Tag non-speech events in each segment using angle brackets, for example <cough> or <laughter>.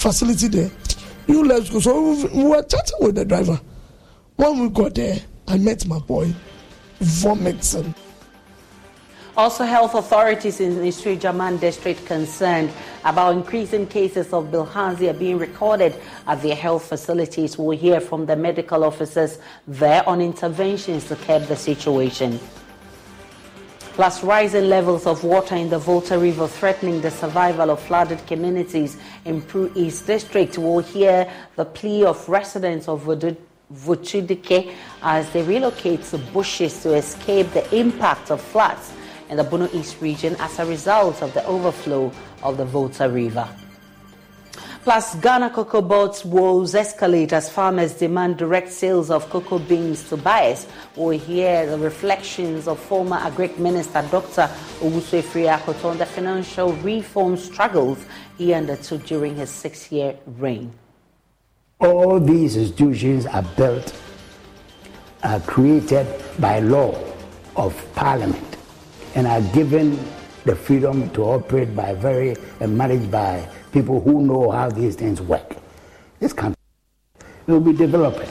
Facility there. You let's go. So we were chatting with the driver. When we got there, I met my boy, vomiting. Also, health authorities in the Asuogyaman district concerned about increasing cases of bilharzia being recorded at their health facilities. We'll hear from the medical officers there on interventions to curb the situation. Plus, rising levels of water in the Volta River threatening the survival of flooded communities in Pru East District. We'll hear the plea of residents of Vuchudike as they relocate to bushes to escape the impact of floods in the Bono East region as a result of the overflow of the Volta River. Plus, Ghana cocoa board's woes escalate as farmers demand direct sales of cocoa beans to buyers. We'll hear the reflections of former Agric Minister Dr. Owusu Afriyie on the financial reform struggles he undertook during his six-year reign. All these institutions are built, are created by law of Parliament, and are given the freedom to operate by very and managed by people who know how these things work. This country will be developing.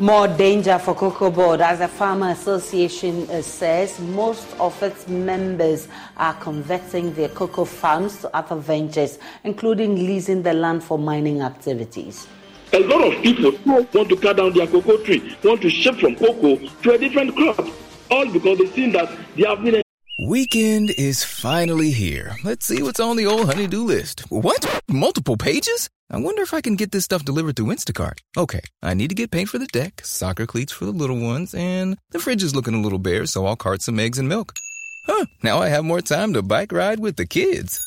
More danger for Cocoa Board as the Farmer Association uh, says most of its members are converting their cocoa farms to other ventures, including leasing the land for mining activities. A lot of people want to cut down their cocoa tree, want to shift from cocoa to a different crop, all because they've seen that they have been Weekend is finally here. Let's see what's on the old honeydew list. What? Multiple pages? I wonder if I can get this stuff delivered through Instacart. Okay, I need to get paint for the deck, soccer cleats for the little ones, and the fridge is looking a little bare, so I'll cart some eggs and milk. Huh, now I have more time to bike ride with the kids.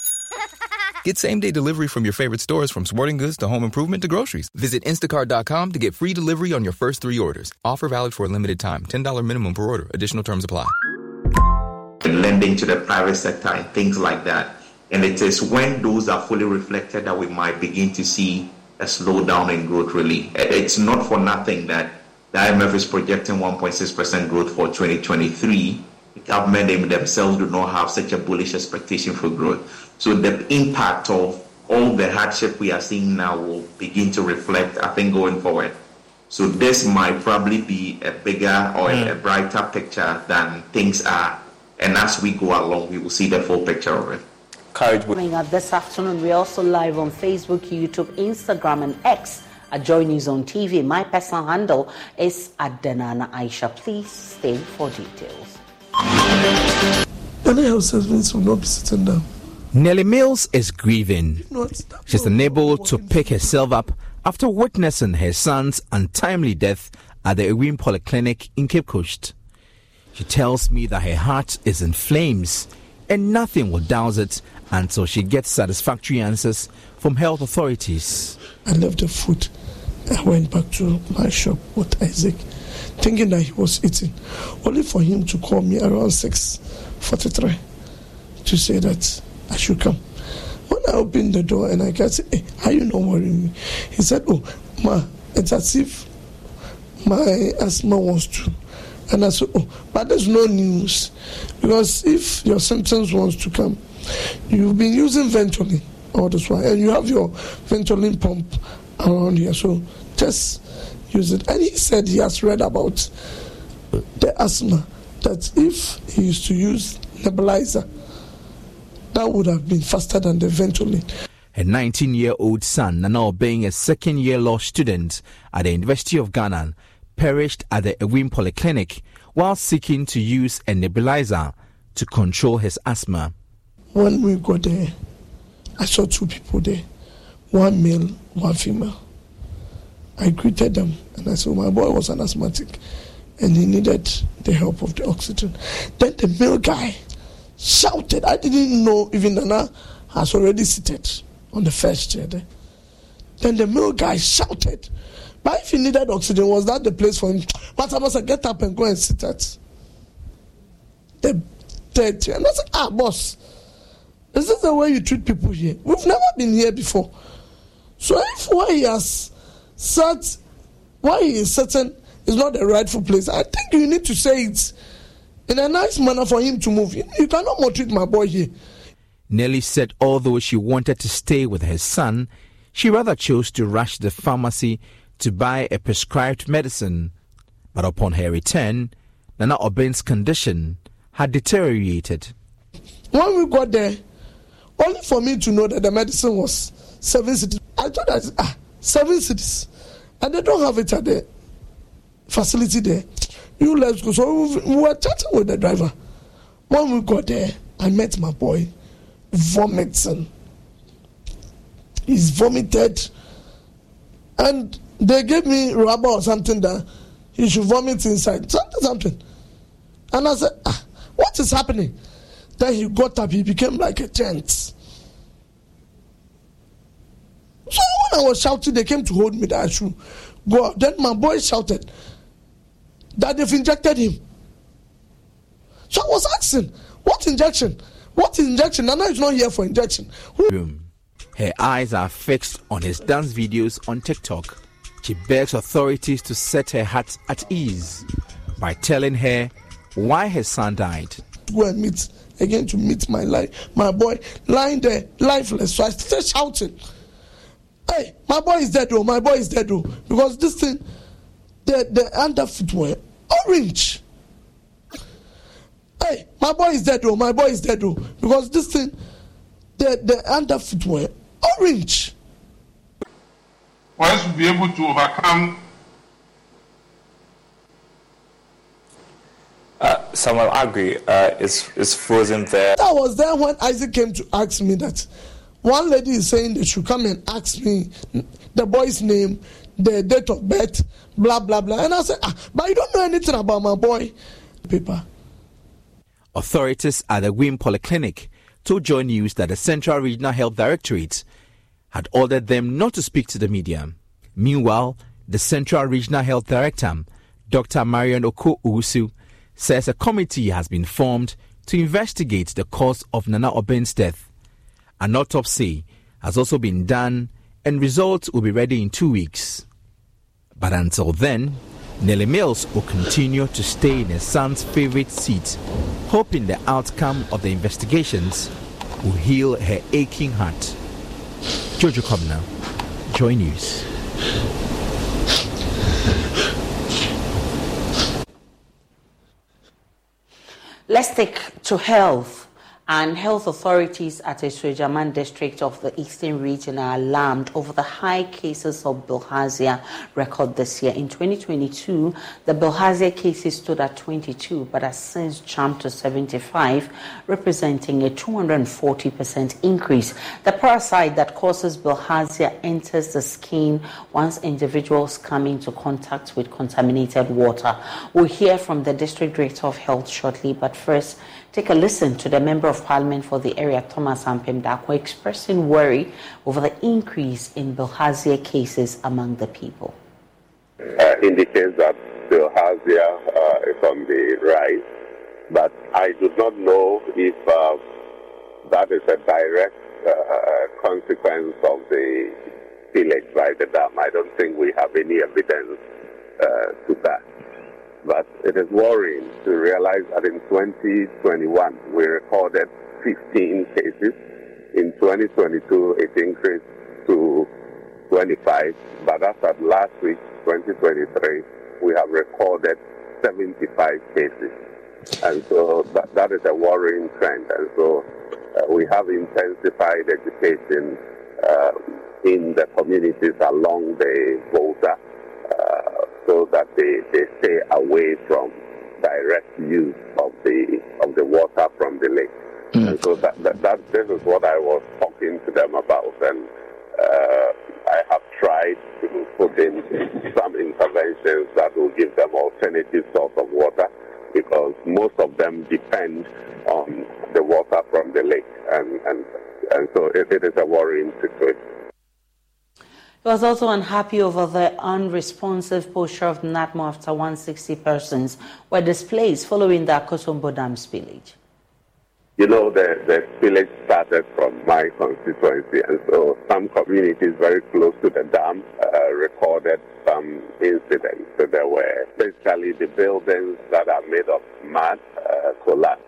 <laughs> Get same day delivery from your favorite stores from sporting goods to home improvement to groceries. Visit instacart.com to get free delivery on your first three orders. Offer valid for a limited time. $10 minimum per order. Additional terms apply and lending to the private sector and things like that. And it is when those are fully reflected that we might begin to see a slowdown in growth really. It's not for nothing that the IMF is projecting 1.6% growth for 2023. The government themselves do not have such a bullish expectation for growth. So the impact of all the hardship we are seeing now will begin to reflect, I think, going forward. So this might probably be a bigger or mm. a brighter picture than things are and as we go along, we will see the full picture of it. Coming oh up this afternoon, we're also live on Facebook, YouTube, Instagram, and X at Joy News on TV. My personal handle is at Denana Aisha. Please stay for details. Any house husbands will not be sitting down. Nellie Mills is grieving. She's unable to pick herself up after witnessing her son's untimely death at the Ewim Polyclinic in Cape Coast. She tells me that her heart is in flames and nothing will douse it until she gets satisfactory answers from health authorities. I left the food. I went back to my shop with Isaac, thinking that he was eating, only for him to call me around 6.43 to say that I should come. When I opened the door and I got, hey, are you not worrying me? He said, oh, ma, it's as if my asthma wants to and I said, oh, but there's no news. Because if your symptoms wants to come, you've been using Ventolin all this while, and you have your Ventolin pump around here. So just use it. And he said he has read about the asthma, that if he used to use nebulizer, that would have been faster than the Ventolin. A 19 year old son, now being a second year law student at the University of Ghana, perished at the Ewim Polyclinic while seeking to use a nebulizer to control his asthma. When we got there, I saw two people there one male, one female. I greeted them and I said, My boy was an asthmatic and he needed the help of the oxygen. Then the male guy shouted. I didn't know even Nana has already seated on the first chair there. Then the male guy shouted, but if he needed oxygen, was that the place for him? But I must Matamasa, get up and go and sit at the third chair. And I said, ah, boss, is this the way you treat people here? We've never been here before. So if why he has sat, why he is certain is not the rightful place, I think you need to say it in a nice manner for him to move. You cannot maltreat my boy here. Nelly said although she wanted to stay with her son, she rather chose to rush the pharmacy to buy a prescribed medicine. But upon her return, Nana Obin's condition had deteriorated. When we got there, only for me to know that the medicine was seven cedis. I thought that ah, seven cedis, and they don't have it at the facility there. You let's go. So we were chatting with the driver. When we got there, I met my boy vomiting. He's vomited, and they gave me rubber or something that he should vomit inside. Something, something. And I said, ah, what is happening? Then he got up, he became like a tent. So when I was shouting, they came to hold me that I should go out. Then my boy shouted that they've injected him. So I was asking, what injection? What injection? Nana is not here for injection. Who- Her eyes are fixed on his dance videos on TikTok. She begs authorities to set her heart at ease by telling her why her son died. Go and meet again to meet my life, my boy lying there lifeless. So I started shouting, "Hey, my boy is dead! Oh, my boy is dead! Oh, because this thing, the the underfoot were orange. Hey, my boy is dead! Oh, my boy is dead! Oh, because this thing, the the underfoot were orange. For us to be able to overcome Uh, Samuel Agri uh, is, is frozen there. I was there when Isaac came to ask me that. One lady is saying they should come and ask me the boy's name, the date of birth, blah, blah, blah. And I said, ah, but you don't know anything about my boy. Paper. Authorities at the Ewim Polyclinic told Joy News that the Central Regional Health Directorate had ordered them not to speak to the media. Meanwhile, the Central Regional Health Director, Dr. Marion Oko Usu, says a committee has been formed to investigate the cause of Nana Oben's death. An autopsy has also been done and results will be ready in two weeks. But until then, Nellie Mills will continue to stay in her son's favorite seat, hoping the outcome of the investigations will heal her aching heart. Jojo Kobna, Joy News. Let's take to health. And health authorities at Asuogyaman district of the Eastern region are alarmed over the high cases of bilharzia record this year. In 2022, the bilharzia cases stood at 22, but has since jumped to 75, representing a 240% increase. The parasite that causes bilharzia enters the skin once individuals come into contact with contaminated water. We'll hear from the district director of health shortly, but first, take a listen to the Member of Parliament for the area, Thomas Ampem Darko, expressing worry over the increase in bilharzia cases among the people. Uh, indicates that bilharzia uh, is on the rise, but I do not know if uh, that is a direct uh, consequence of the spillage by the dam. I don't think we have any evidence uh, to that. But it is worrying to realize that in 2021 we recorded 15 cases. In 2022 it increased to 25. But as of last week, 2023, we have recorded 75 cases. And so that, that is a worrying trend. And so uh, we have intensified education uh, in the communities along the border uh, so that they, they stay away from direct use of the of the water from the lake. Mm. And so that, that, that this is what I was talking to them about, and uh, I have tried to put in some interventions that will give them alternative source of water. because most of them depend on the water from the lake, and, and, and so it, it is a worrying situation. He was also unhappy over the unresponsive posture of NADMO after 160 persons were displaced following the Akosombo Dam spillage. You know, the, the spillage started from my constituency, and so some communities very close to the dam uh, recorded some incidents. So there were basically the buildings that are made of mud uh,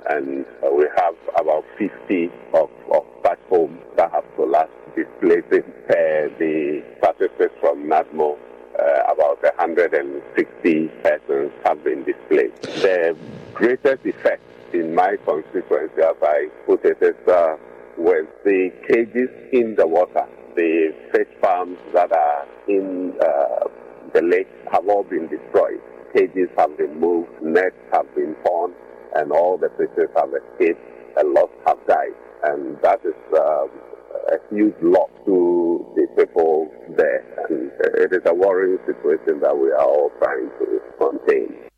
and uh, we have about 50 of, of homes that have collapsed, displacing uh, the statistics from NADMO. Uh, about 160 persons have been displaced. The greatest effect in my constituency, as I put it, is uh, with the cages in the water. The fish farms that are in uh, the lake have all been destroyed. Cages have been moved, nets have been torn, and all the fishes have escaped. A lot have died. And that is uh, a huge loss to the people there. And it is a worrying situation that we are all trying to contain.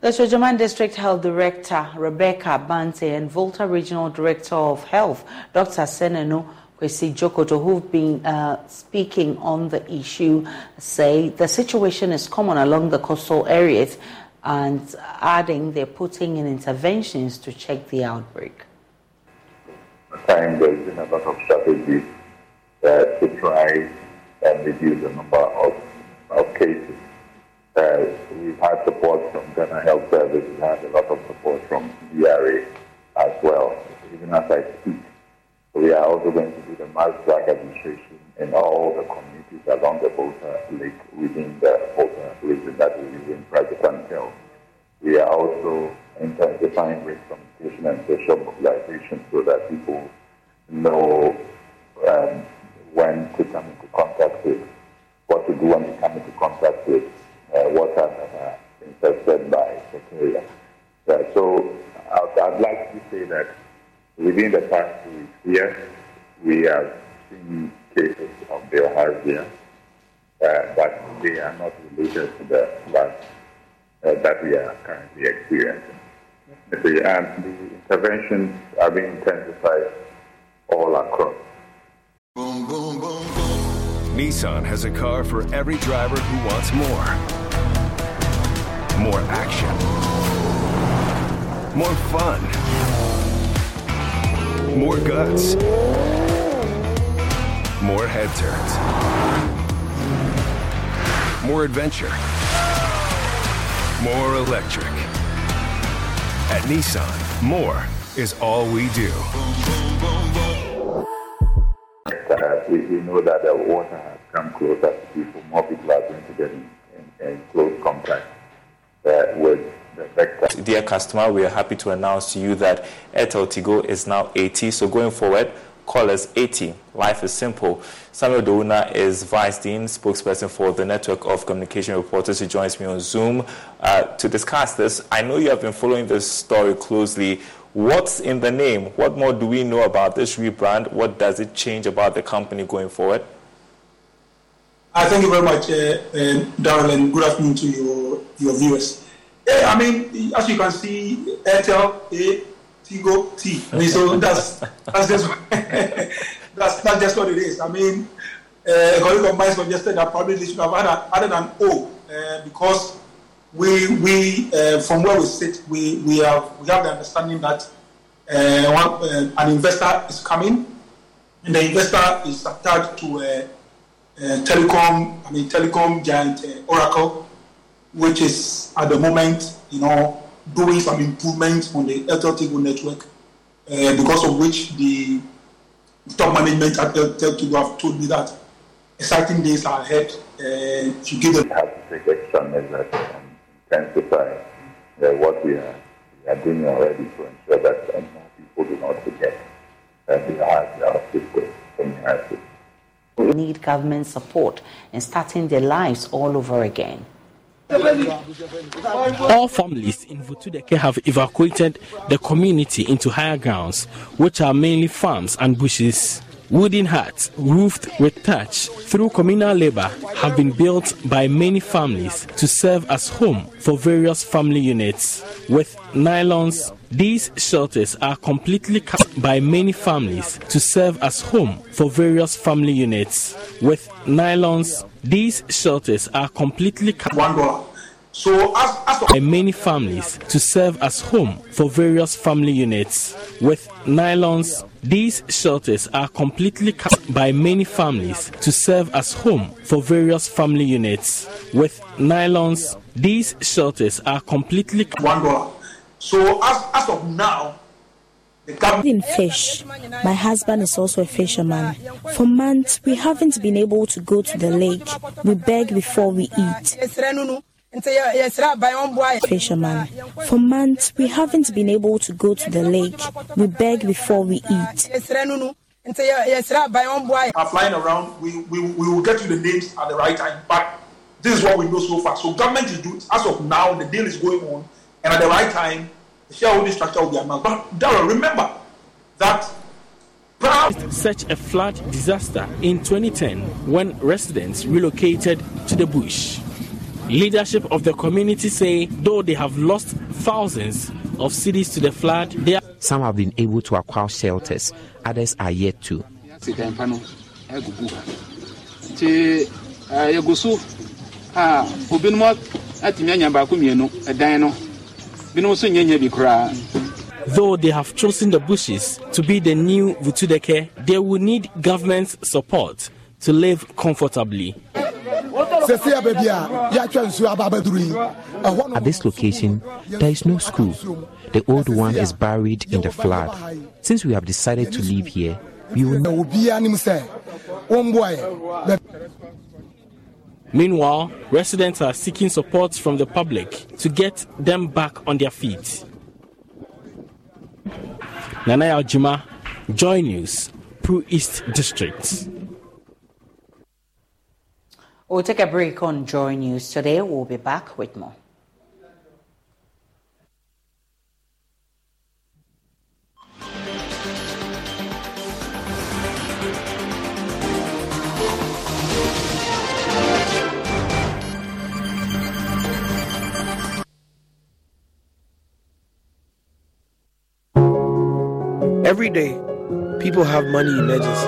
The Asuogyaman District Health Director Rebecca Bante and Volta Regional Director of Health Dr. Senanu Kwesi Djokoto, who've been uh, speaking on the issue, say the situation is common along the coastal areas and adding they're putting in interventions to check the outbreak. Time there's been a lot of strategies uh, to try and reduce the number of, of cases. Uh, we've had support from Ghana Health Service, we've had a lot of support from DRA as well. Even as I speak, we are also going to do the mass drug administration in all the communities along the Volta Lake within the Volta region that we live in Private Health. We are also intensifying risk communication and social mobilization so that people know um, when to come into contact with, what to do when to come into contact with uh, water that are infested by bacteria. Uh, so I'd, I'd, like to say that within the past two weeks, yes, we have seen cases of bilharzia, uh, but they are not related to the virus uh, that we are currently experiencing. The, and the interventions are being intensified all across. Boom, boom, boom, Nissan has a car for every driver who wants more more action. More fun. More guts. More head turns. More adventure. More electric. At Nissan, more is all we do. Uh, we, we, know that the water has come closer to people. More people are going to get in, in, in close contact uh, with the Dear customer, we are happy to announce to you that Airtel Tigo is now AT. So going forward, call us AT. Life is simple. Samuel Douna is Vice Dean, spokesperson for the Network of Communication Reporters, who joins me on Zoom uh, to discuss this. I know you have been following this story closely. What's in the name? What more do we know about this rebrand? What does it change about the company going forward? Uh, thank you very much, uh, uh, and good afternoon to your, your viewers. Yeah, I mean, as you can see, Airtel, A, Tigo, T. I mean, so that's that's just <laughs> that's that's just what it is. I mean, uh, a colleague of mine suggested that probably they should have added, added an O uh, because we we uh, from where we sit, we we have we have the understanding that uh, one, uh, an investor is coming, and the investor is attached to a uh, telecom, I mean, telecom giant uh, Oracle, which is at the moment, you know, doing some improvements on the Airtel Tigo network, uh, because of which the top management at Airtel Tigo have told me that exciting days are ahead uh, to give them. We have to take extra measures and intensify uh, what we are, we are doing already to ensure that more people do not forget that they are, they are people from the need government support in starting their lives all over again. All families in Votudeke have evacuated the community into higher grounds, which are mainly farms and bushes. Wooden huts roofed with thatch through communal labor have been built by many families to serve as home for various family units. With nylons, these shelters are completely cut by many families to serve as home for various family units. With nylons, these shelters are completely dollar. So, as, as by many families to serve as home for various family units. With nylons, these shelters are completely cut by many families to serve as home for various family units. With nylons, these shelters are completely one dollar. So, as, as of now, in fish. My husband is also a fisherman. For months, we haven't been able to go to the lake. We beg before we eat. Fisherman. For months, we haven't been able to go to the lake. We beg before we eat. Are flying around. We, we, we will get you the names at the right time. But this is what we know so far. So government is doing as of now. The deal is going on, and at the right time, shareholding structure will be announced. But Daryl, remember that such a flood disaster in 2010 when residents relocated to the bush. Leadership of the community say though they have lost thousands of cedis to the flood, they are some have been able to acquire shelters, others are yet to. Though they have chosen the bushes to be the new Vutudeke, they will need government support to live comfortably. At this location, there is no school. The old one is buried in the flood. Since we have decided to live here, we will. Meanwhile, residents are seeking support from the public to get them back on their feet. Nanaya Juma, Joy News, Pru East District. We'll take a break on Joy News today. We'll be back with more. Every day, people have money emergencies.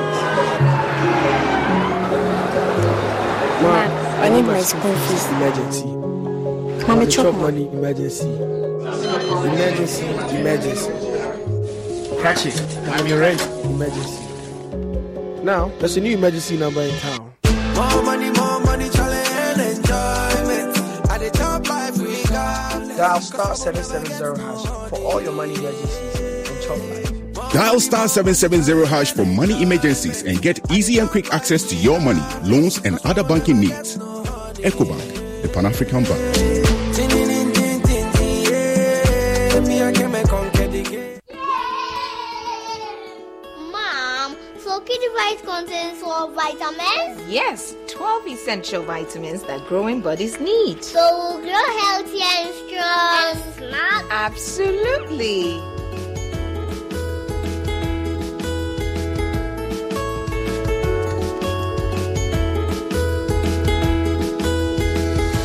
Ma, I need my school fees. Emergency. Mommy, chop chop money emergency. Emergency, emergency. Catch it. I'm your rent. Emergency. Now, there's a new emergency number in town. More money, more money, challenge and enjoyment. At the top life we got. Dial star 770 hash for all your money emergencies and chop life. Dial star 770 hash for money emergencies and get easy and quick access to your money, loans, and other banking needs. EcoBank, the Pan African Bank. Me, I can make conquer the game. Mom, so Kittyvite contains all vitamins? Yes, 12 essential vitamins that growing bodies need. So we'll grow healthy and strong. And smart? Absolutely.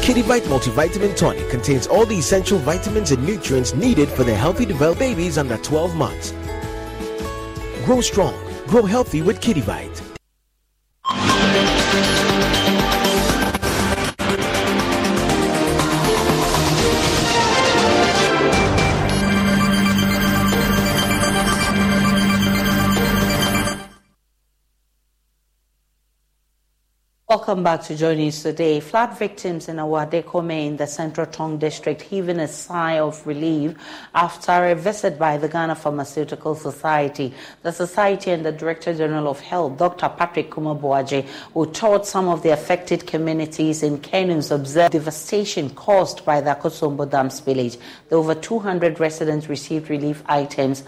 Kittyvite Multivitamin Tonic contains all the essential vitamins and nutrients needed for the healthy developed babies under 12 months. Grow strong, grow healthy with Kittyvite. Welcome back to Joy News today. Flood victims in Awadekome in the Central Tongu District heaving a sigh of relief after a visit by the Ghana Pharmaceutical Society. The Society and the Director General of Health, Dr. Patrick Kuma-Aboagye, who toured some of the affected communities in Kenus, observed devastation caused by the Akosombo Dam spillage. The over 200 residents received relief items.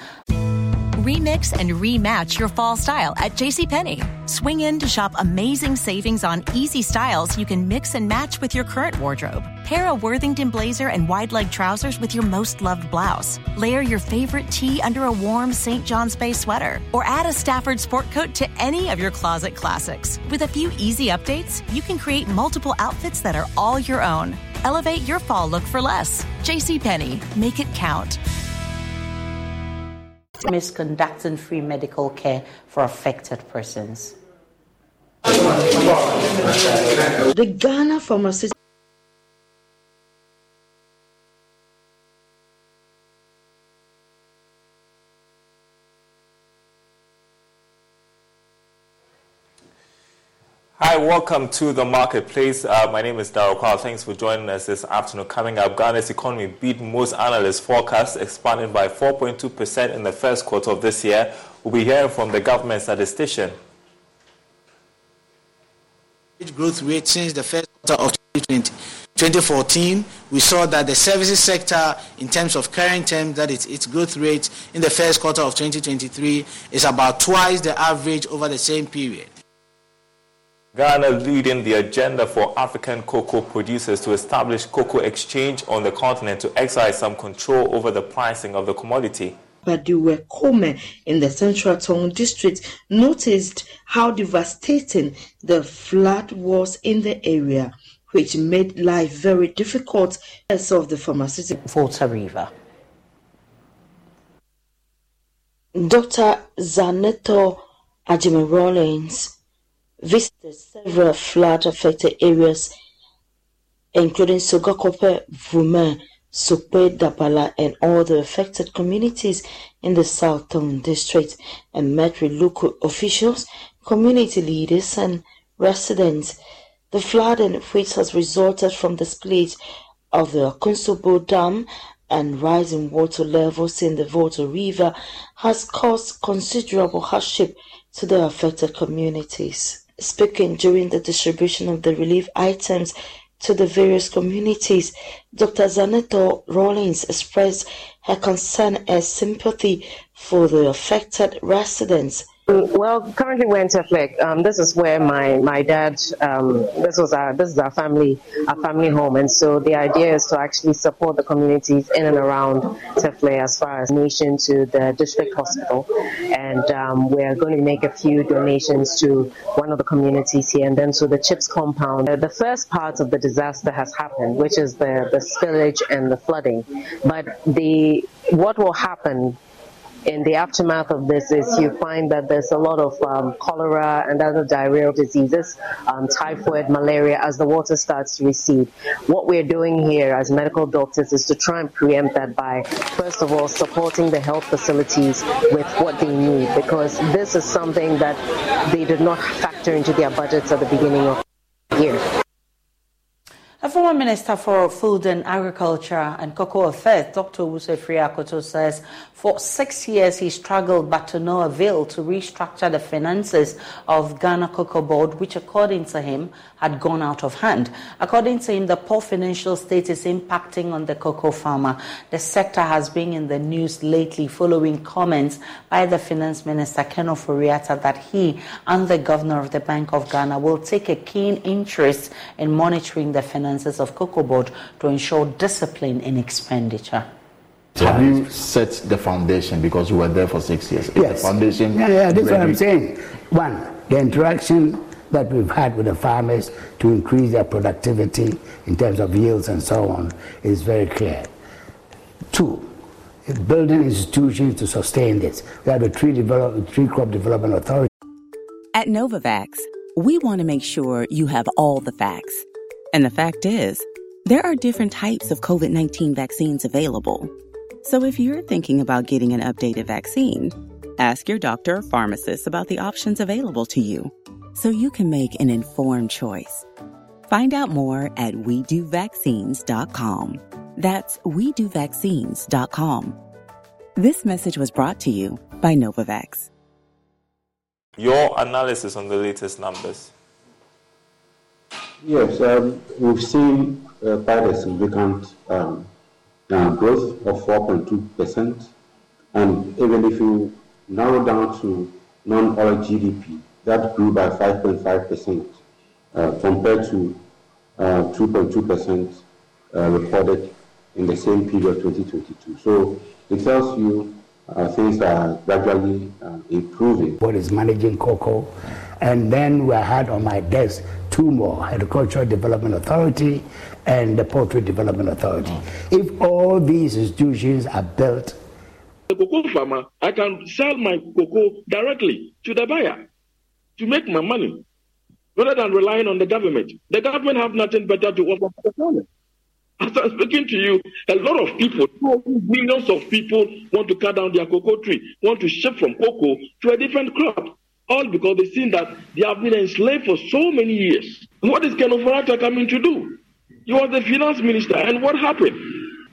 Remix and rematch your fall style at JCPenney. Swing in to shop amazing savings on easy styles you can mix and match with your current wardrobe. Pair a Worthington blazer and wide leg trousers with your most loved blouse. Layer your favorite tee under a warm St. John's Bay sweater. Or add a Stafford sport coat to any of your closet classics. With a few easy updates, you can create multiple outfits that are all your own. Elevate your fall look for less. JCPenney, make it count. Misconducting free medical care for affected persons. The Ghana Pharmaceutical Hi, welcome to the marketplace. Uh, my name is Daryl Carl. Thanks for joining us this afternoon. Coming up, Ghana's economy beat most analysts' forecasts, expanding by 4.2% in the first quarter of this year. We'll be hearing from the government statistician. Each Growth rate since the first quarter of 2020. 2014, we saw that the services sector, in terms of current terms, that its, its growth rate in the first quarter of 2023 is about twice the average over the same period. Ghana leading the agenda for African cocoa producers to establish cocoa exchange on the continent to exercise some control over the pricing of the commodity. Badiwe Kome in the Central Tongu district noticed how devastating the flood was in the area, which made life very difficult as of the pharmaceutical Volta River. Dr. Zanetor Agyeman Rawlings visited several flood-affected areas, including Sogakope, Vume, Sokpe, Dapala, and all the affected communities in the South Southern District, and met with local officials, community leaders, and residents. The flooding, which has resulted from the split of the Akosombo Dam and rising water levels in the Volta River, has caused considerable hardship to the affected communities. Speaking during the distribution of the relief items to the various communities, Dr. Zanetor Rawlings expressed her concern and sympathy for the affected residents well, currently we're in Teflek. Um, this is where my my dad. Um, this was our this is our family our family home, and so the idea is to actually support the communities in and around Teflek as far as nation to the district hospital, and um, we're going to make a few donations to one of the communities here, and then to the CHPS compound. The first part of the disaster has happened, which is the the spillage and the flooding, but the what will happen in the aftermath of this is you find that there's a lot of um, cholera and other diarrheal diseases, um, typhoid, malaria, as the water starts to recede. What we're doing here as medical doctors is to try and preempt that by, first of all, supporting the health facilities with what they need, because this is something that they did not factor into their budgets at the beginning of the year. A former Minister for Food and Agriculture and Cocoa Affairs, Dr. Owusu Afriyie Akoto, says for six years he struggled but to no avail to restructure the finances of Ghana Cocoa Board, which according to him had gone out of hand. According to him, the poor financial state is impacting on the cocoa farmer. The sector has been in the news lately following comments by the Finance Minister Ken Ofori-Atta that he and the Governor of the Bank of Ghana will take a keen interest in monitoring the finances of Cocoa Board to ensure discipline in expenditure. Have you set the foundation because you were there for six years? Yes. The foundation. Yeah, yeah, that's ready? what I'm saying. One, the interaction that we've had with the farmers to increase their productivity in terms of yields and so on is very clear. Two, building institutions to sustain this. We have a tree, develop, tree crop development authority. At Novavax, we want to make sure you have all the facts. And the fact is, there are different types of COVID 19 vaccines available. So if you're thinking about getting an updated vaccine, ask your doctor or pharmacist about the options available to you so you can make an informed choice. Find out more at WeDoVaccines.com. That's WeDoVaccines.com. This message was brought to you by Novavax. Your analysis on the latest numbers. Yes, um, we've seen uh, quite a significant um, uh, growth of 4.2%. And even if you narrow down to non-oil GDP, that grew by 5.5% uh, compared to 2.2% uh, recorded in the same period 2022. So it tells you uh, things are gradually uh, improving. What is managing cocoa? And then we had on my desk two more Agricultural Development Authority and the Poultry Development Authority. If all these institutions are built, the cocoa farmer, I can sell my cocoa directly to the buyer to make my money rather than relying on the government. The government have nothing better to offer the farmer. As I'm speaking to you, a lot of people, millions of people want to cut down their cocoa tree, want to shift from cocoa to a different crop, all because they've seen that they have been enslaved for so many years. What is Ken Ofori-Atta coming to do? He was the finance minister, and what happened?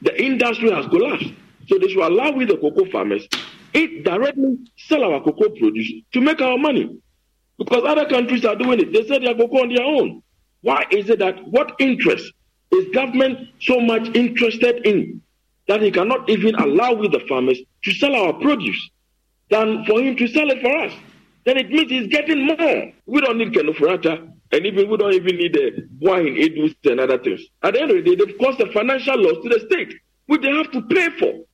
The industry has collapsed. So they should allow we the cocoa farmers it directly sell our cocoa produce to make our money. Because other countries are doing it. They sell their cocoa on their own. Why is it that what interest is government so much interested in that he cannot even allow with the farmers to sell our produce than for him to sell it for us? Then it means he's getting more. We don't need Ken Ofori-Atta, and even we don't even need the wine, edus, and other things. At the end of the day, they've caused a financial loss to the state, which they have to pay for.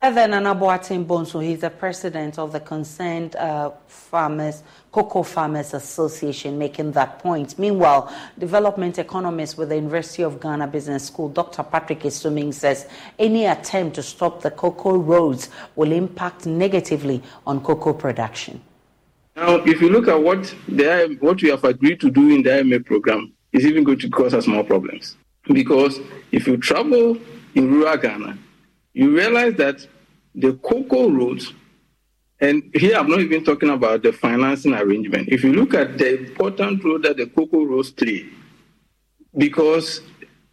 Evan Anaboatin Bonso, he's the president of the Concerned uh, Farmers, Cocoa Farmers Association, making that point. Meanwhile, development economist with the University of Ghana Business School, Dr. Patrick Asuming, says any attempt to stop the cocoa roads will impact negatively on cocoa production. Now, if you look at what the, what we have agreed to do in the IMF program, is even going to cause us more problems. Because if you travel in rural Ghana, you realize that the cocoa roads, and here I'm not even talking about the financing arrangement. If you look at the important role that the cocoa roads play, because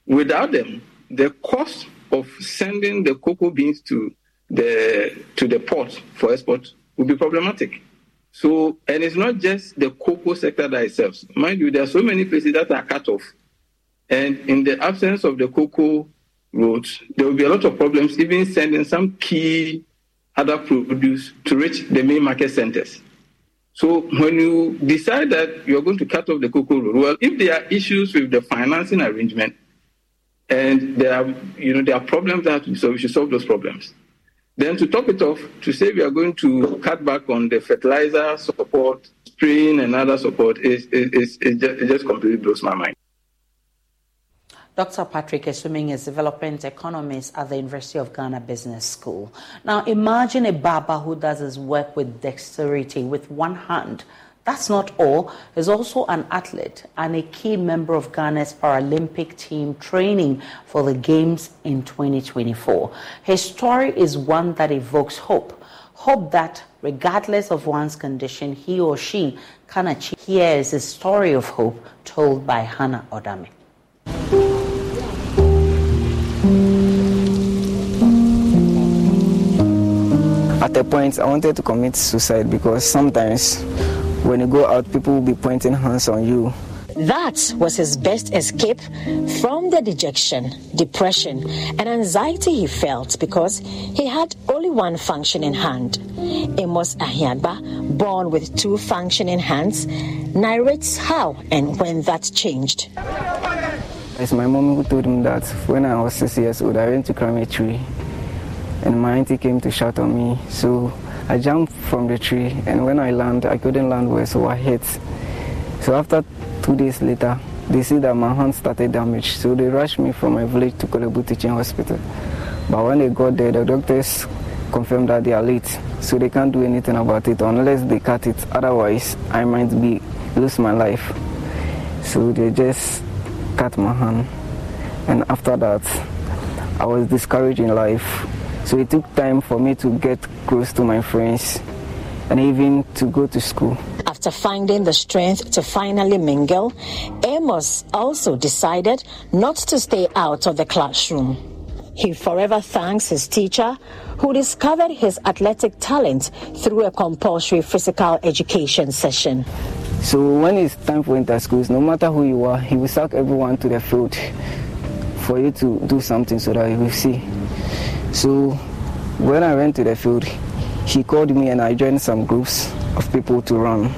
without them, the cost of sending the cocoa beans to the to the port for export will be problematic. So, and it's not just the cocoa sector that itself. Mind you, there are so many places that are cut off. And in the absence of the cocoa roads, there will be a lot of problems, even sending some key other produce to reach the main market centers. So when you decide that you're going to cut off the cocoa road, well, if there are issues with the financing arrangement and there are, you know, there are problems that solved, we should solve those problems. Then to top it off, to say we are going to cut back on the fertilizer support, spraying and other support is, is, is, is just, it just completely blows my mind. Dr. Patrick Asuming is development economist at the University of Ghana Business School. Now, imagine a barber who does his work with dexterity with one hand. That's not all. He's also an athlete and a key member of Ghana's Paralympic team training for the Games in 2024. His story is one that evokes hope. Hope that, regardless of one's condition, he or she can achieve. Here is a story of hope told by Hannah Odame. At a point, I wanted to commit suicide because sometimes when you go out, people will be pointing hands on you. That was his best escape from the dejection, depression, and anxiety he felt because he had only one function in hand. Amos Ahiagba, born with two functioning hands, narrates how and when that changed. It's my mom who told him that when I was six years old, I went to climb a tree and my auntie came to shout on me. So I jumped from the tree, and when I landed, I couldn't land well, so I hit. So after two days later, they see that my hand started damage, so they rushed me from my village to Korle Bu Teaching Hospital. But when they got there, the doctors confirmed that they are late, so they can't do anything about it unless they cut it. Otherwise, I might be lose my life. So they just cut my hand, and after that, I was discouraged in life. So it took time for me to get close to my friends and even to go to school. After finding the strength to finally mingle, Amos also decided not to stay out of the classroom. He forever thanks his teacher who discovered his athletic talent through a compulsory physical education session. So when it's time for inter schools, no matter who you are, he will suck everyone to the field for you to do something so that you will see. So when I went to the field, he called me and I joined some groups of people to run.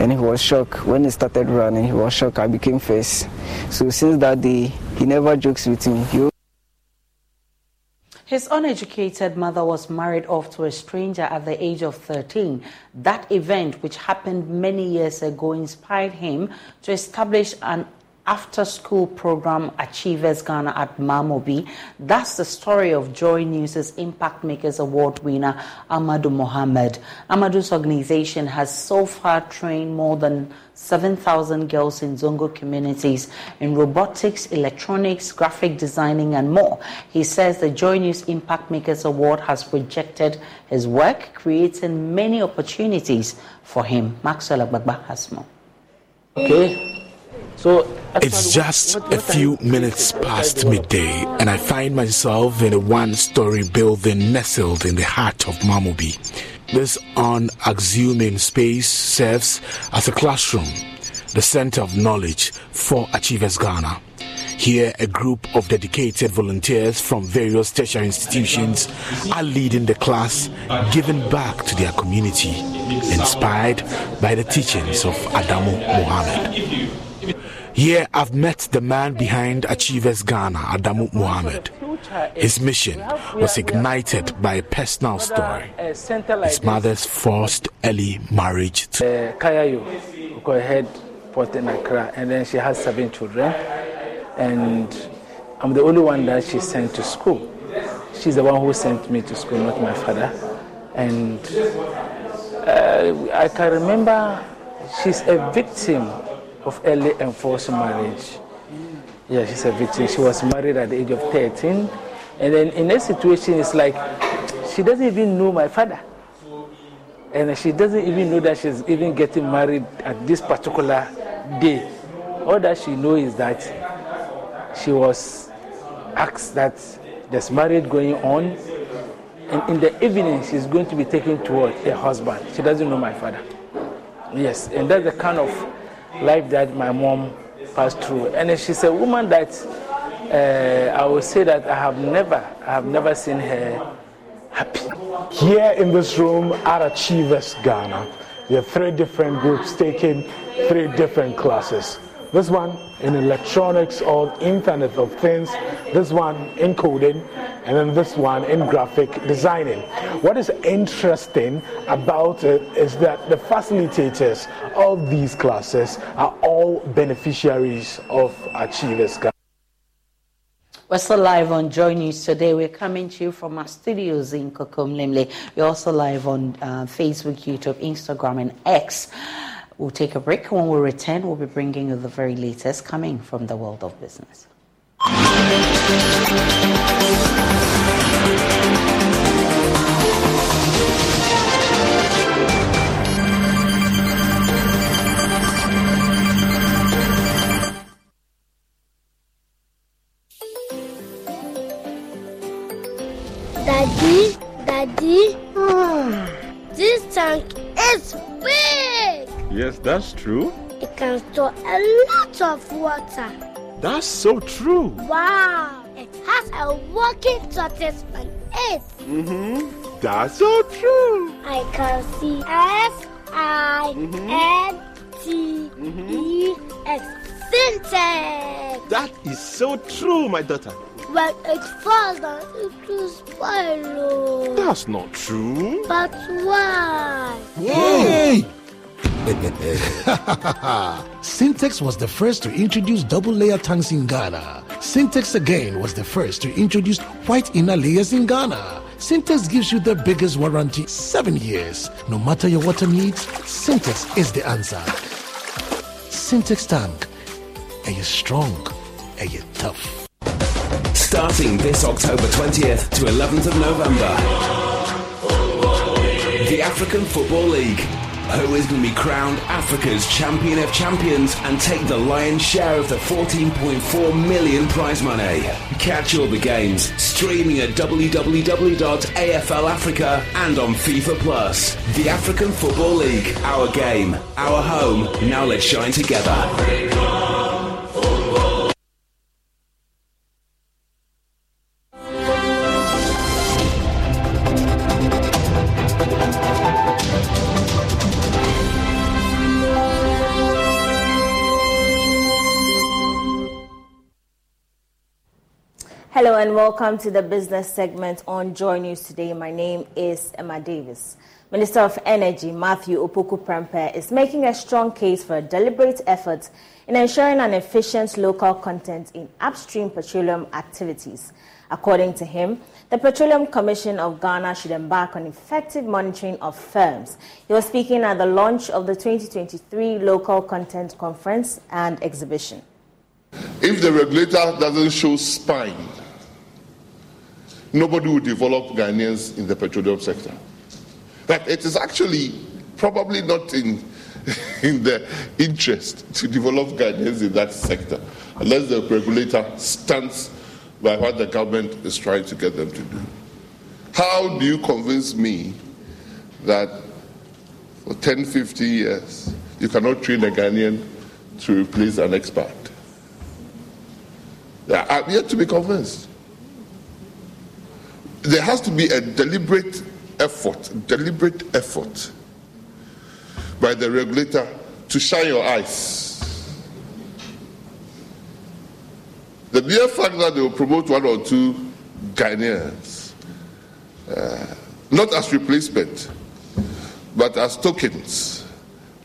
and he was shocked when he started running. He was shocked. I became first. So since that day, he never jokes with me. He his uneducated mother was married off to a stranger at the age of 13. That event, which happened many years ago, inspired him to establish an after school program Achievers Ghana at Mamobi. That's the story of Joy News' Impact Makers Award winner Amadou Mohammed. Amadou's organization has so far trained more than 7,000 girls in Zongo communities in robotics, electronics, graphic designing, and more. He says the Joy News Impact Makers Award has projected his work, creating many opportunities for him. Maxwell Agbagba has more. Okay. So it's just a few minutes past midday, and I find myself in a one story building nestled in the heart of Mamobi. This unassuming space serves as a classroom, the center of knowledge for Achievers Ghana. Here, a group of dedicated volunteers from various tertiary institutions are leading the class, giving back to their community, inspired by the teachings of Adamu Muhammad. Here I've met the man behind Achievers Ghana, Adamu Muhammad. His mission was ignited by a personal story. His mother's forced early marriage to uh, Kayayo, her head port in Accra, and then she has seven children. And I'm the only one that she sent to school. She's the one who sent me to school, not my father. And uh, I can remember she's a victim of early enforced marriage. Yeah, she's a victim. She was married at the age of 13. And then in that situation, it's like she doesn't even know my father. And she doesn't even know that she's even getting married at this particular day. All that she knows is that she was asked that there's marriage going on. And in the evening, she's going to be taken toward her husband. She doesn't know my father. Yes, and that's the kind of life that my mom passed through. And she's a woman that uh, I would say that I have never, I have never seen her happy. Here in this room at Achievers Ghana, there are three different groups taking three different classes. This one in electronics or Internet of Things, this one in coding, and then this one in graphic designing. What is interesting about it is that the facilitators of these classes are all beneficiaries of Achievers we're still live on Joy News today. We're coming to you from our studios in Kokomlemle. We're also live on uh, Facebook, YouTube, Instagram, and X. We'll take a break. When we return, we'll be bringing you the very latest coming from the world of business. Daddy, Daddy, ah, this tank is big. Yes, that's true. It can store a lot of water. That's so true. Wow, it has a working tortoise on it. Mm-hmm. That's so true. I can see S I N T E X Sintex. That is so true, my daughter. When it falls down, it will spoil. That's not true. But why? Hey! <laughs> Sintex was the first to introduce double layer tanks in Ghana. Sintex again was the first to introduce white inner layers in Ghana. Sintex gives you the biggest warranty, seven years. No matter your water needs, Sintex is the answer. Sintex tank. Are you strong? Are you tough? Starting this October 20th to 11th of November, the African Football League who is going to be crowned Africa's champion of champions and take the lion's share of the 14.4 million prize money. Catch all the games streaming at www.afl Africa and on FIFA Plus. The African Football League, our game, our home. Now let's shine together. And welcome to the business segment on Joy News today. My name is Emma Davis. Minister of Energy Matthew Opoku Prempeh is making a strong case for a deliberate effort in ensuring an efficient local content in upstream petroleum activities. According to him, the Petroleum Commission of Ghana should embark on effective monitoring of firms. He was speaking at the launch of the 2023 Local Content Conference and Exhibition. If the regulator doesn't show spine, nobody will develop Ghanaians in the petroleum sector. But it is actually probably not in, <laughs> in the interest to develop Ghanaians in that sector unless the regulator stands by what the government is trying to get them to do. How do you convince me that for 10, 50 years you cannot train a Ghanaian to replace an expert? I'm yet to be convinced there has to be a deliberate effort, deliberate effort by the regulator to shine your eyes. The mere fact that they will promote one or two Ghanaians, uh, not as replacement, but as tokens,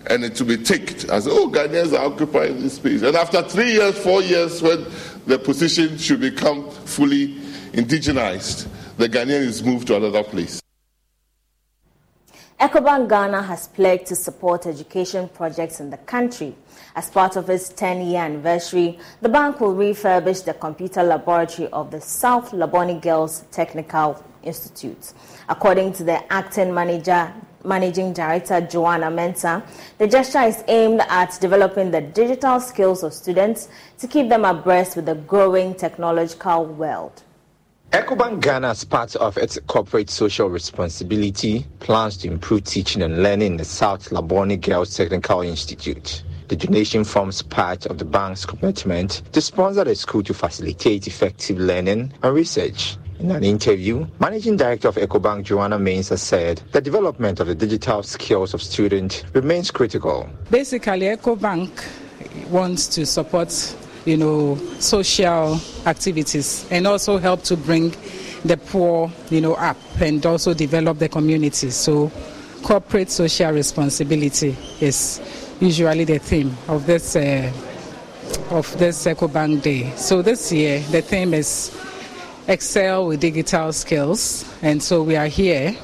and it to be taken as, oh, Ghanaians are occupying this space. And after three years, four years, when the position should become fully indigenized, the Ghanaian is moved to another place. Ecobank Ghana has pledged to support education projects in the country. As part of its 10 year anniversary, the bank will refurbish the computer laboratory of the South Labone Girls Technical Institute. According to the acting manager, managing director Joanna Mensah, the gesture is aimed at developing the digital skills of students to keep them abreast with the growing technological world. Ecobank Ghana, as part of its corporate social responsibility, plans to improve teaching and learning in the South Labone Girls Technical Institute. The donation forms part of the bank's commitment to sponsor the school to facilitate effective learning and research. In an interview, Managing Director of Ecobank Joanna Mensah said the development of the digital skills of students remains critical. Basically, Ecobank wants to support you know, social activities and also help to bring the poor, you know, up and also develop the community. So corporate social responsibility is usually the theme of this uh, of this EcoBank Day. So this year the theme is excel with digital skills, and so we are here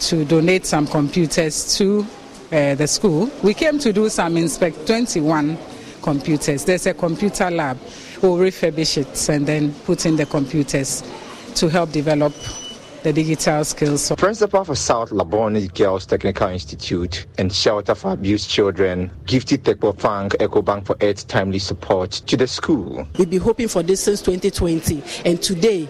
to donate some computers to uh, the school. We came to do some inspect 21 computers. There's a computer lab. We'll refurbish it and then put in the computers to help develop the digital skills. Principal for South Labone Girls Technical Institute and Shelter for Abused Children, Gifty Tekpo thank EcoBank for its timely support to the school. We've been hoping for this since 2020, and today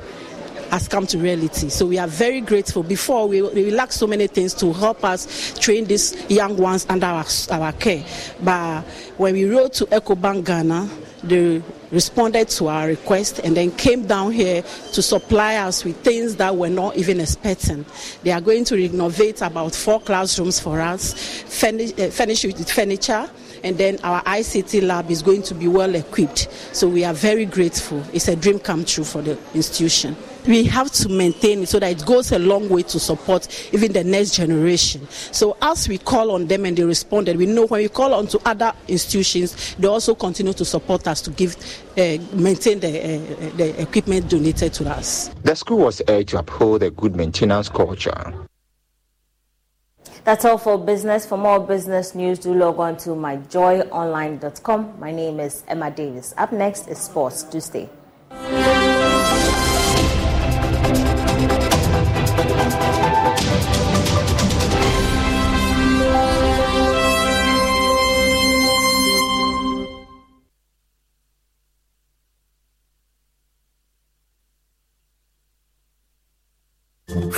has come to reality. So we are very grateful. Before we, we lacked so many things to help us train these young ones under our, our care. But when we wrote to EcoBank Ghana, they responded to our request and then came down here to supply us with things that we're not even expecting. They are going to renovate about four classrooms for us, furnish, uh, furnish with furniture and then our ICT lab is going to be well equipped. So we are very grateful. It's a dream come true for the institution. We have to maintain it so that it goes a long way to support even the next generation. So as we call on them and they responded, we know when we call on to other institutions, they also continue to support us to give, uh, maintain the, uh, the equipment donated to us. The school was urged to uphold a good maintenance culture. That's all for business. For more business news, do log on to myjoyonline.com. My name is Emma Davis. Up next is sports. Do stay.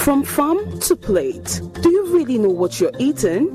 From farm to plate, do you really know what you're eating?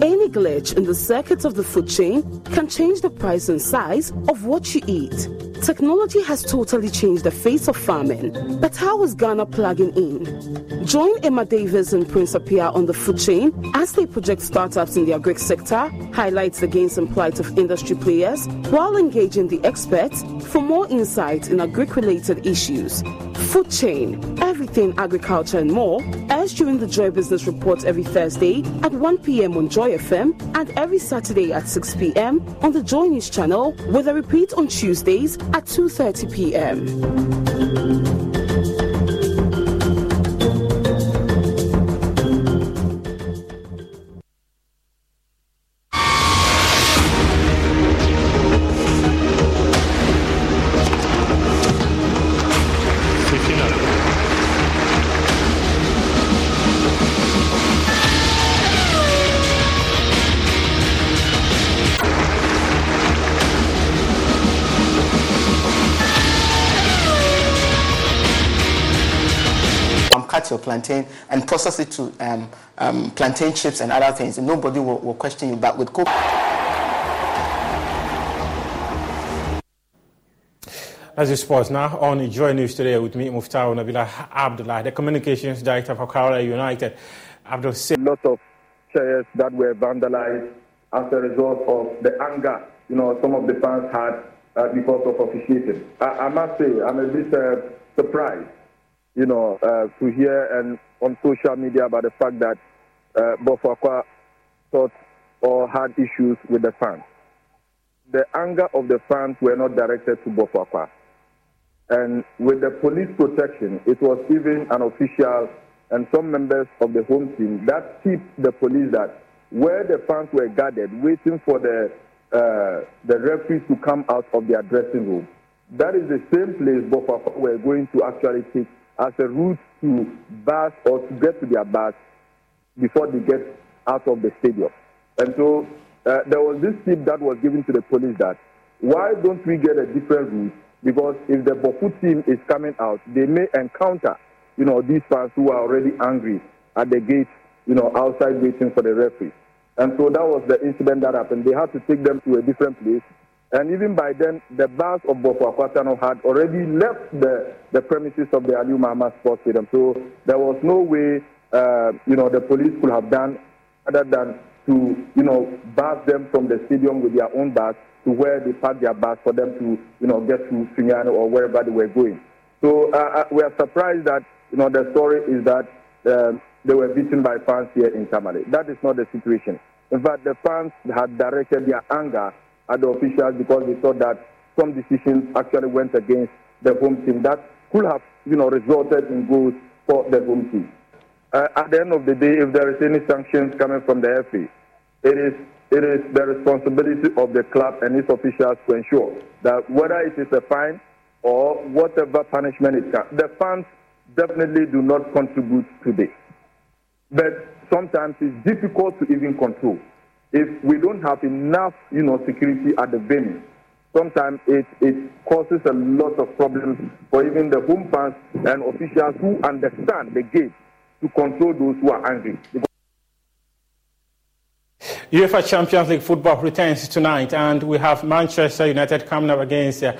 Any glitch in the circuits of the food chain can change the price and size of what you eat. Technology has totally changed the face of farming, but how is Ghana plugging in? Join Emma Davis and Prince Appiah on the food chain as they project startups in the agri sector, highlights the gains and plight of industry players, while engaging the experts for more insight in agri-related issues. Food chain, everything agriculture and more, airs during the Joy Business Report every Thursday at 1 p.m. on Joy FM and every Saturday at 6 p.m. on the Joy News channel with a repeat on Tuesdays at 2.30 p.m. plantain and process it to um, um, plantain chips and other things. And nobody will, will question you. But with cocoa. As you sports now on Joy News today with me, Muftar Nabila Abdullah, the communications director for Kaura United. Abdul a lot of chairs that were vandalized as a result of the anger, you know, some of the fans had uh, because of officiating. I, I, must say, I'm a bit uh, surprised you know, uh, to hear and on social media about the fact that uh, Bofoakwa thought or had issues with the fans. The anger of the fans were not directed to Bofoakwa. And with the police protection, it was even an official and some members of the home team that tipped the police that where the fans were gathered, waiting for the uh, the referees to come out of their dressing room, that is the same place Bofoakwa were going to actually take as a route to bus or to get to their bus before they get out of the stadium. And so uh, there was this tip that was given to the police that why don't we get a different route? Because if the Bofu team is coming out, they may encounter, you know, these fans who are already angry at the gate, you know, outside waiting for the referee. And so that was the incident that happened. They had to take them to a different place and even by then, the bus of Akwasano had already left the, the premises of the Aliu Mahama Sports Stadium. So there was no way, uh, you know, the police could have done other than to, you know, bus them from the stadium with their own bus to where they parked their bus for them to, you know, get to Sunyani or wherever they were going. So uh, uh, we are surprised that, you know, the story is that uh, they were beaten by fans here in Tamale. That is not the situation. In fact, the fans had directed their anger at the officials because they thought that some decisions actually went against the home team that could have, you know, resulted in goals for the home team. Uh, at the end of the day, if there is any sanctions coming from the FA, it is it is the responsibility of the club and its officials to ensure that whether it is a fine or whatever punishment it can, the fans definitely do not contribute to this. But sometimes it's difficult to even control if we don't have enough, you know, security at the venue, sometimes it, it causes a lot of problems for even the home fans and officials who understand the game to control those who are angry. UEFA Champions League football returns tonight, and we have Manchester United coming up against uh,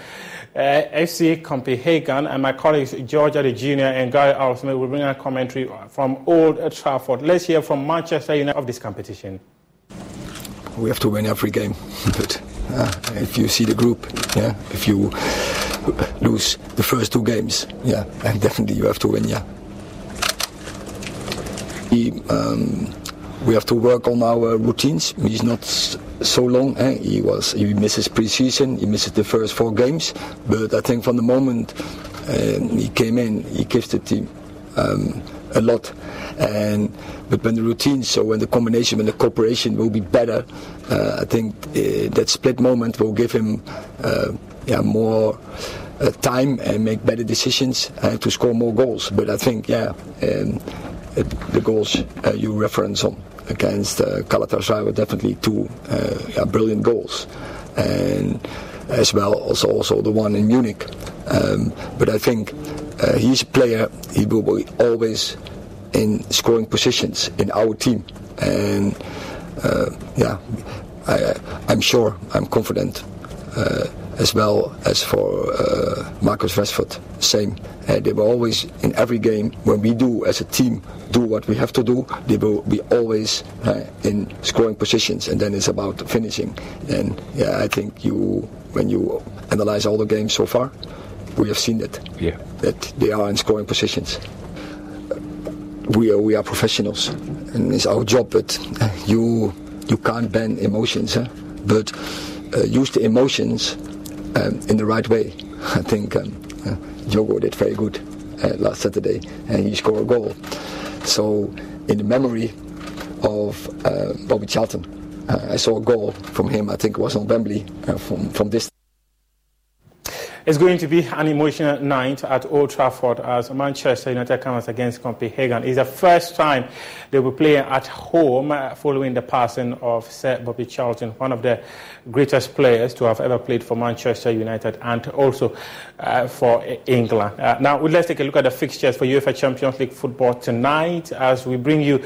FC Copenhagen, and my colleagues Georgia the Junior and Gary Alsmith will bring a commentary from Old Trafford. Let's hear from Manchester United of this competition we have to win every game. but uh, if you see the group, yeah, if you lose the first two games, yeah, and definitely you have to win, yeah. He, um, we have to work on our routines. He's not so long. Eh? He was he misses pre-season. He misses the first four games. But I think from the moment um, he came in, he gives the team um, a lot. And but when the routine, so when the combination, when the cooperation will be better, uh, I think uh, that split moment will give him uh, yeah more. Uh, time and make better decisions and to score more goals. But I think, yeah, um, it, the goals uh, you reference on against uh, were definitely two yeah, brilliant goals, and as well also also the one in Munich. Um, but I think he's a player. He will be always in scoring positions in our team. And uh, yeah, I, am sure, I'm confident uh, as well as for uh, Marcus Rashford. Same. Uh, they were always in every game when we do as a team do what we have to do. They will be always uh, in scoring positions, and then it's about finishing. And yeah, I think you when you analyze all the games so far, we have seen it. Yeah. That they are in scoring positions. We are we are professionals, and it's our job. But you you can't ban emotions, huh? but uh, use the emotions um, in the right way. <laughs> I think um, uh, Diogo did very good uh, last Saturday, and he scored a goal. So, in the memory of uh, Bobby Charlton, uh, I saw a goal from him. I think it was on Wembley uh, from from this. It's going to be an emotional night at Old Trafford as Manchester United comes against Copenhagen. It's the first time they will play at home following the passing of Sir Bobby Charlton, one of the greatest players to have ever played for Manchester United and also uh, for England. Uh, now, let's take a look at the fixtures for UEFA Champions League football tonight as we bring you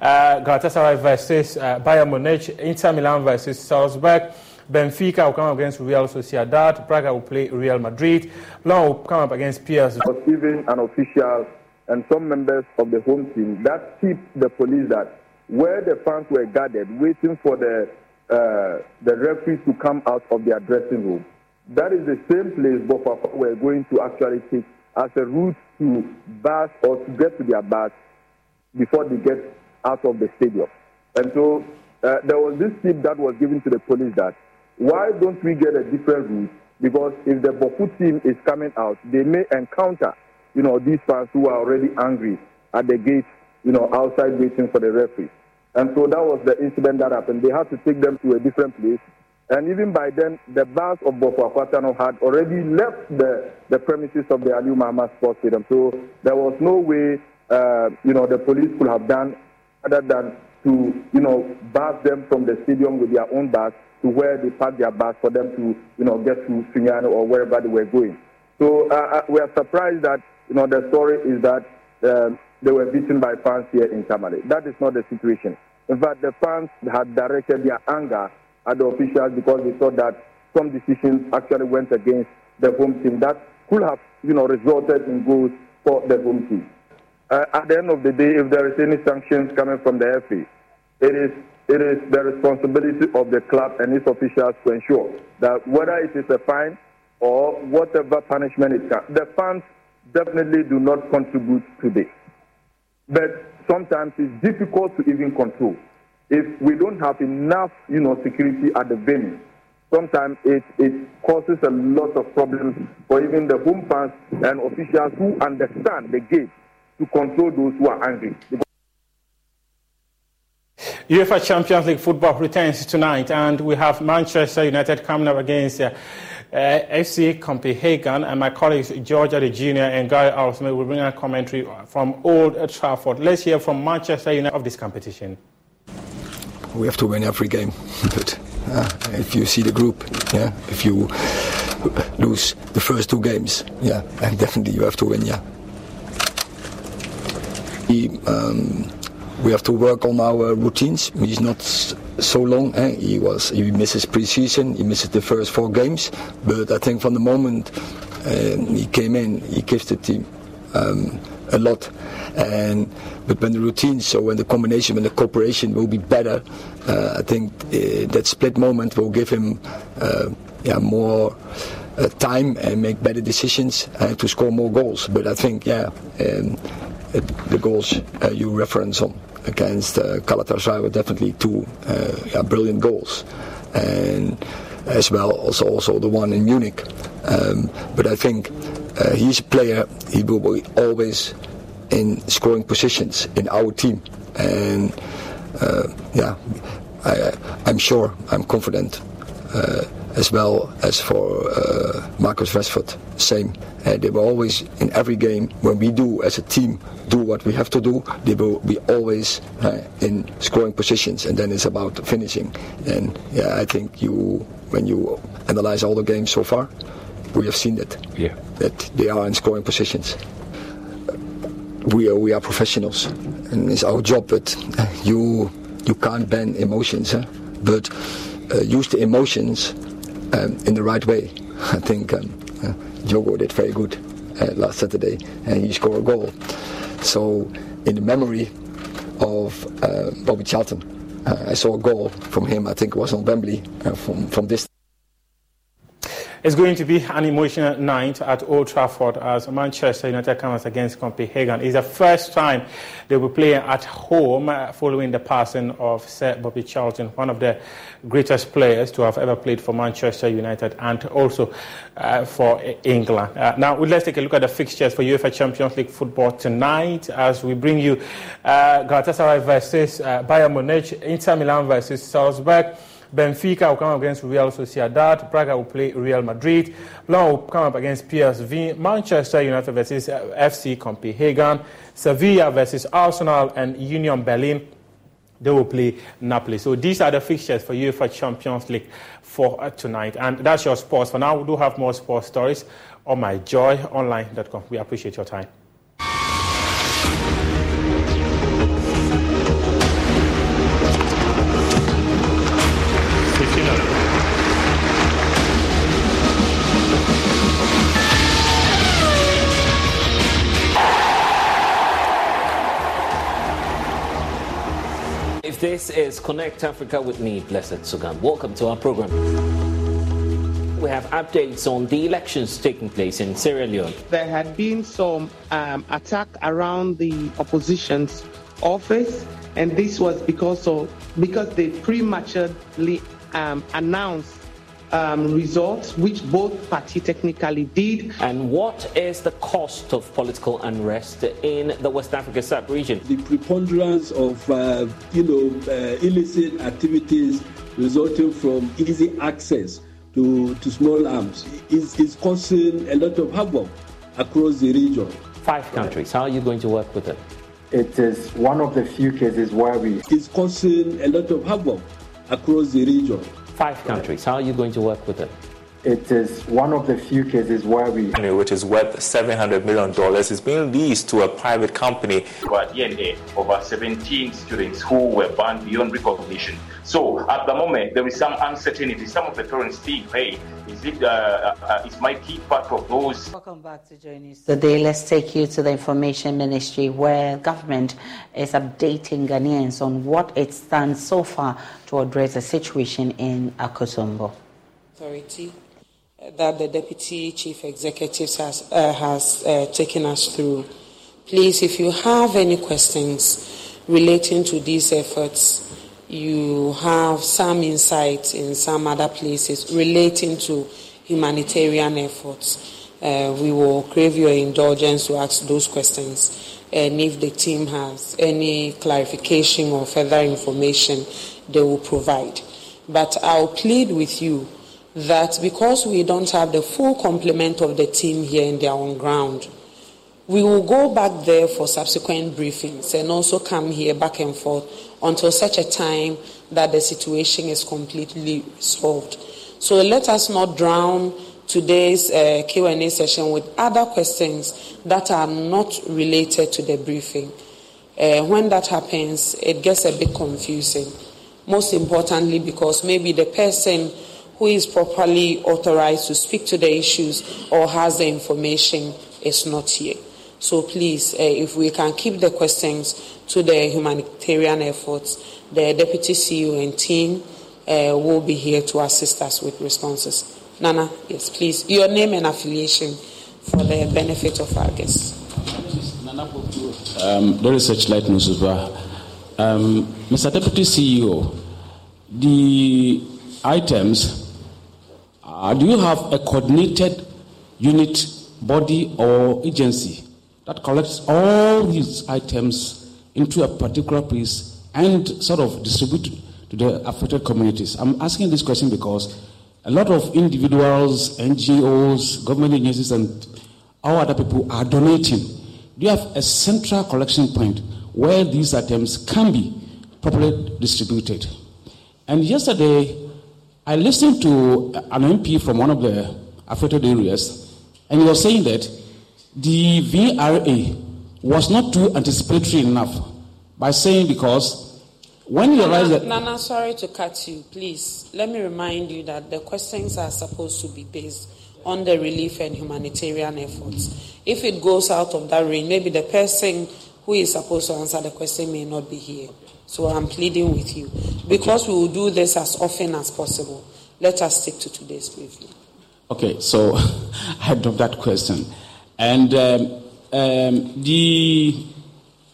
uh, Galatasaray versus uh, Bayern Munich, Inter Milan versus Salzburg. Benfica will come up against Real Sociedad. Braga will play Real Madrid. Lyon will come up against PSV. Even an official and some members of the home team that tipped the police that where the fans were gathered waiting for the uh, the referees to come out of their dressing room. That is the same place Bofa were going to actually take as a route to bus or to get to their bus before they get out of the stadium. And so uh, there was this tip that was given to the police that why don't we get a different route? Because if the Bofu team is coming out, they may encounter, you know, these fans who are already angry at the gate, you know, outside waiting for the referee. And so that was the incident that happened. They had to take them to a different place. And even by then, the bus of Bofoakwa Tano had already left the, the premises of the Aliu Mahama Sports Stadium. So there was no way, uh, you know, the police could have done other than to, you know, bus them from the stadium with their own bus to where they park their bus for them to, you know, get to Sunyani or wherever they were going. So uh, uh, we are surprised that, you know, the story is that uh, they were beaten by fans here in Tamale. That is not the situation. In fact, the fans had directed their anger at the officials because they thought that some decisions actually went against the home team that could have, you know, resulted in goals for the home team. Uh, at the end of the day, if there is any sanctions coming from the FA, it is it is the responsibility of the club and its officials to ensure that whether it is a fine or whatever punishment it can, the fans definitely do not contribute to this. But sometimes it's difficult to even control. If we don't have enough, you know, security at the venue, sometimes it, it causes a lot of problems for even the home fans and officials who understand the game to control those who are angry. UEFA Champions League football returns tonight, and we have Manchester United coming up against uh, uh, FC Copenhagen. And my colleagues Georgia the Junior and Guy Alsmith will bring a commentary from Old Trafford. Let's hear from Manchester United of this competition. We have to win every game, <laughs> but uh, if you see the group, yeah, if you lose the first two games, yeah, and definitely you have to win, yeah. Um, we have to work on our routines. He's not so long. Eh? He was he misses pre-season. He misses the first four games. But I think from the moment uh, he came in, he gives the team um, a lot. And but when the routines, so when the combination, when the cooperation will be better, uh, I think uh, that split moment will give him uh, yeah more. Uh, time and make better decisions and to score more goals. But I think, yeah, um, the goals uh, you reference on against uh, were definitely two uh, yeah, brilliant goals, and as well also also the one in Munich. Um, but I think uh, he's a player. He will be always in scoring positions in our team, and uh, yeah, I, am sure, I'm confident. Uh, as well as for uh, Marcus Rashford, same. Uh, they were always in every game when we do as a team do what we have to do. They will be always uh, in scoring positions, and then it's about finishing. And yeah, I think you when you analyze all the games so far, we have seen that. Yeah. That they are in scoring positions. We are we are professionals, and it's our job. But you you can't ban emotions, huh? but uh, use the emotions um, in the right way. <laughs> I think um, uh, Diogo did very good uh, last Saturday, and he scored a goal. So, in the memory of uh, Bobby Charlton, uh, I saw a goal from him. I think it was on Wembley uh, from from this. It's going to be an emotional night at Old Trafford as Manchester United comes against Copenhagen. It's the first time they will play at home following the passing of Sir Bobby Charlton, one of the greatest players to have ever played for Manchester United and also uh, for England. Uh, now, let's take a look at the fixtures for UEFA Champions League football tonight as we bring you uh, Galatasaray versus uh, Bayern Munich, Inter Milan versus Salzburg. Benfica will come up against Real Sociedad. Braga will play Real Madrid. Lyon will come up against PSV. Manchester United versus uh, FC Copenhagen. Sevilla versus Arsenal and Union Berlin. They will play Napoli. So these are the fixtures for UEFA Champions League for uh, tonight. And that's your sports. For now, we do have more sports stories on myjoyonline.com. We appreciate your time. This is Connect Africa with me, Blessed Sugan. Welcome to our program. We have updates on the elections taking place in Sierra Leone. There had been some um, attack around the opposition's office, and this was because of because they prematurely um, announced um, results, which both parties technically did. And what is the cost of political unrest in the West Africa sub-region? The preponderance of, uh, you know, uh, illicit activities resulting from easy access to, to small arms is, is causing a lot of havoc across the region. Five countries. How are you going to work with it? It is one of the few cases where we. It's causing a lot of havoc across the region five countries. How are you going to work with it? It is one of the few cases where we. Which is worth $700 million is being leased to a private company. At DNA, over 17 students who were banned beyond recognition. So at the moment, there is some uncertainty. Some of the parents think, hey, is it uh, uh, is my kid part of those? Welcome back to Joy News today. Let's take you to the Information Ministry, where government is updating Ghanaians on what it stands so far to address the situation in Akosombo. Authority that the Deputy Chief Executive has, uh, has uh, taken us through. Please, if you have any questions relating to these efforts, you have some insight in some other places relating to humanitarian efforts. Uh, we will crave your indulgence to ask those questions. And if the team has any clarification or further information, they will provide. But I'll plead with you that because we don't have the full complement of the team here in their own ground, we will go back there for subsequent briefings and also come here back and forth until such a time that the situation is completely resolved. So let us not drown today's uh, Q&A session with other questions that are not related to the briefing. Uh, when that happens, it gets a bit confusing. Most importantly, because maybe the person who is properly authorized to speak to the issues or has the information is not here. So please, uh, if we can keep the questions to the humanitarian efforts, the Deputy CEO and team uh, will be here to assist us with responses. Nana, yes, please. Your name and affiliation for the benefit of our guests. Um, the research light um, Mr. Deputy CEO, the items, uh, do you have a coordinated unit, body, or agency that collects all these items into a particular place and sort of distribute to the affected communities? I'm asking this question because a lot of individuals, NGOs, government agencies, and all other people are donating. Do you have a central collection point where these items can be properly distributed? And yesterday, I listened to an MP from one of the affected areas, and he was saying that the VRA was not too anticipatory enough by saying because when you realize that. Nana, sorry to cut you. Please, let me remind you that the questions are supposed to be based on the relief and humanitarian efforts. If it goes out of that range, maybe the person who is supposed to answer the question may not be here. So I'm pleading with you. Because we will do this as often as possible, let us stick to today's briefing. Okay, so <laughs> I drop that question. And um, um, the